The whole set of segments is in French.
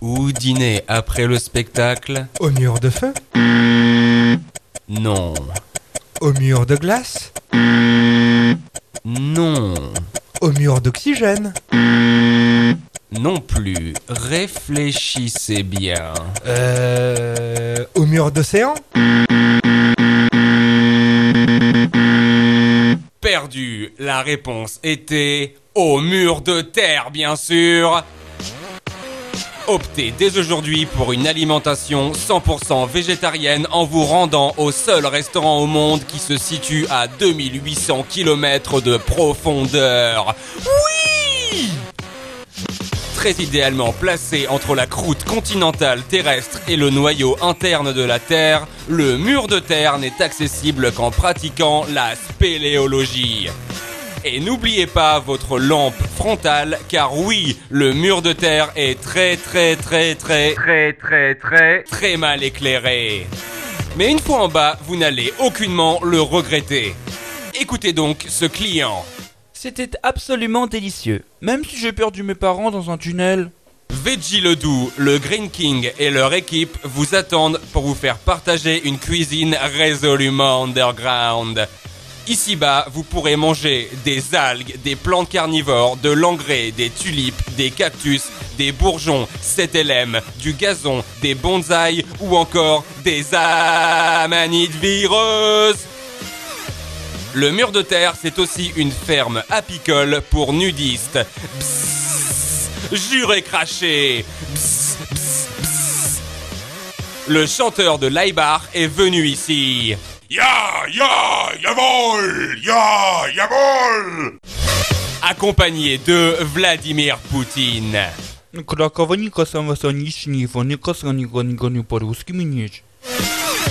Ou dîner après le spectacle Au mur de feu Non. Au mur de glace Non. Au mur d'oxygène Non plus. Réfléchissez bien. Euh... Au mur d'océan Perdu. La réponse était au mur de terre, bien sûr. Optez dès aujourd'hui pour une alimentation 100% végétarienne en vous rendant au seul restaurant au monde qui se situe à 2800 km de profondeur. Oui Très idéalement placé entre la croûte continentale terrestre et le noyau interne de la Terre, le mur de terre n'est accessible qu'en pratiquant la spéléologie. Et n'oubliez pas votre lampe frontale, car oui, le mur de terre est très très très très très très très très mal éclairé. Mais une fois en bas, vous n'allez aucunement le regretter. Écoutez donc ce client. C'était absolument délicieux. Même si j'ai perdu mes parents dans un tunnel. Veggie Ledoux, le Green King et leur équipe vous attendent pour vous faire partager une cuisine résolument underground. Ici-bas, vous pourrez manger des algues, des plantes carnivores, de l'engrais, des tulipes, des cactus, des bourgeons, 7 LM, du gazon, des bonsaïs ou encore des amanites vireuses. Le mur de terre, c'est aussi une ferme apicole pour nudistes. Bzzz, bzzz, bzzz. Le chanteur de Laibach est venu ici. Ya, ya, ya, Accompagné de Vladimir Poutine.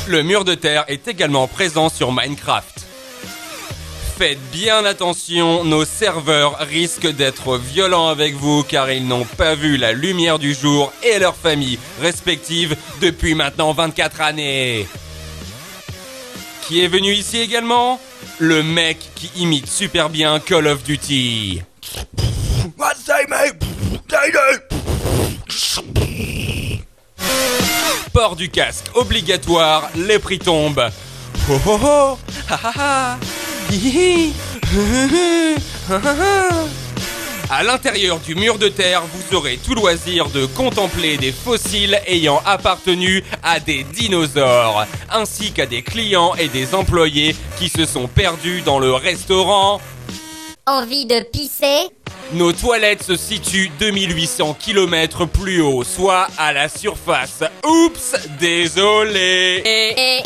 Le mur de terre est également présent sur Minecraft. Faites bien attention, nos serveurs risquent d'être violents avec vous car ils n'ont pas vu la lumière du jour et leurs familles respectives depuis maintenant 24 années. Qui est venu ici également Le mec qui imite super bien Call of Duty. Port du casque obligatoire, les prix tombent. Oh oh oh Ha ha ha. Hi hi. Ha ha ha À l'intérieur du mur de terre, vous aurez tout loisir de contempler des fossiles ayant appartenu à des dinosaures, ainsi qu'à des clients et des employés qui se sont perdus dans le restaurant. Envie de pisser? Nos toilettes se situent 2800 km plus haut, soit à la surface. Oups, désolé. et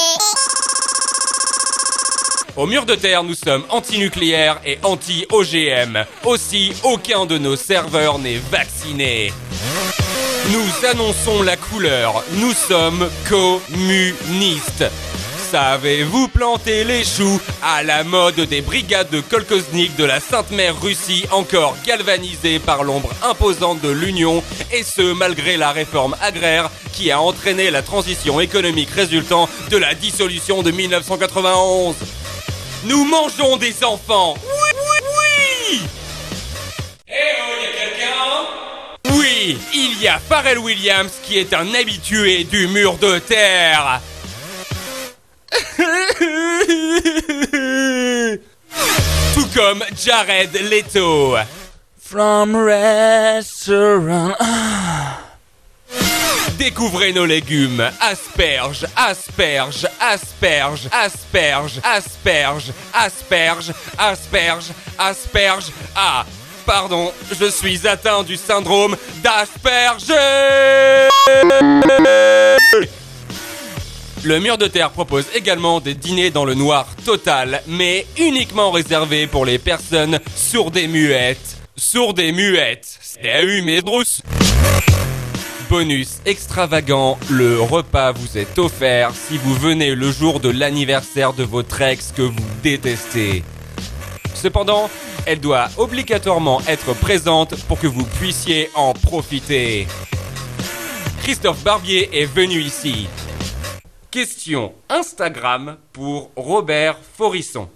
Au mur de terre, nous sommes anti-nucléaires et anti-OGM. Aussi, aucun de nos serveurs n'est vacciné. Nous annonçons la couleur. Nous sommes communistes. Savez-vous planter les choux à la mode des brigades de Kolkoznik de la Sainte Mère Russie encore galvanisées par l'ombre imposante de l'Union et ce malgré la réforme agraire qui a entraîné la transition économique résultant de la dissolution de 1991 Nous mangeons des enfants. Oui, oui, oui. Eh oh, y a quelqu'un? Oui, il y a Pharrell Williams qui est un habitué du mur de terre. Tout comme Jared Leto. From restaurant. Découvrez nos légumes. Asperges, asperges, asperges, asperges, asperges, asperges, asperges, asperges. Ah, pardon, je suis atteint du syndrome d'Asperger. Le mur de terre propose également des dîners dans le noir total, mais uniquement réservés pour les personnes sourdes et muettes. Sourdes et muettes. C'est eu mes. Bonus extravagant, le repas vous est offert si vous venez le jour de l'anniversaire de votre ex que vous détestez. Cependant, elle doit obligatoirement être présente pour que vous puissiez en profiter. Christophe Barbier est venu ici. Question Instagram pour Robert Forisson.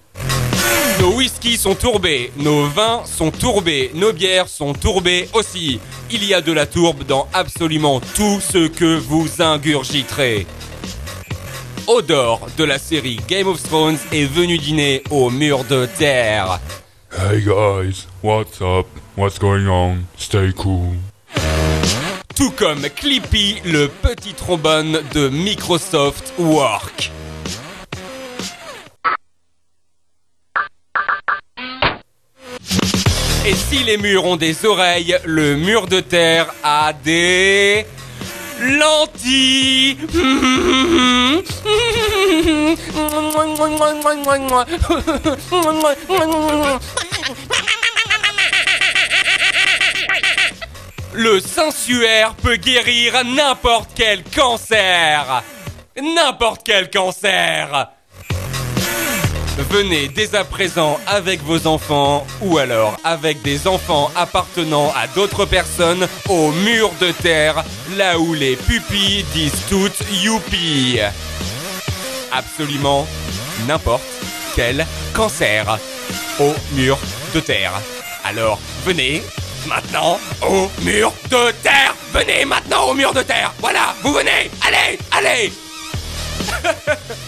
Nos whiskies sont tourbés, nos vins sont tourbés, nos bières sont tourbées aussi. Il y a de la tourbe dans absolument tout ce que vous ingurgiterez. Odor de la série Game of Thrones est venu dîner au mur de terre. Hey guys, what's up? What's going on? Stay cool. Tout comme Clippy, le petit trombone de Microsoft Work. Et si les murs ont des oreilles, le mur de terre a des lentilles. Le sensuaire peut guérir n'importe quel cancer. N'importe quel cancer. Venez dès à présent avec vos enfants ou alors avec des enfants appartenant à d'autres personnes au mur de terre, là où les pupilles disent toutes youpi. Absolument n'importe quel cancer au mur de terre. Alors venez maintenant au mur de terre. Venez maintenant au mur de terre. Voilà, vous venez. Allez, allez.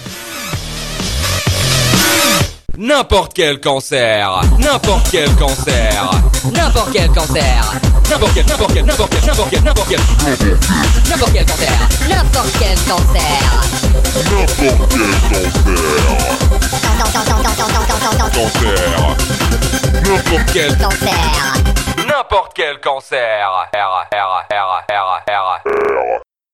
N'importe quel cancer, n'importe quel cancer, N'importe quel cancer. n'importe quel, n'importe quel, n'importe quel, n'importe quel, n'importe quel. N'importe quel cancer. N'importe quel cancer. Cancer. N'importe quel, Cancer. n'importe quel cancer. R, R, R, R.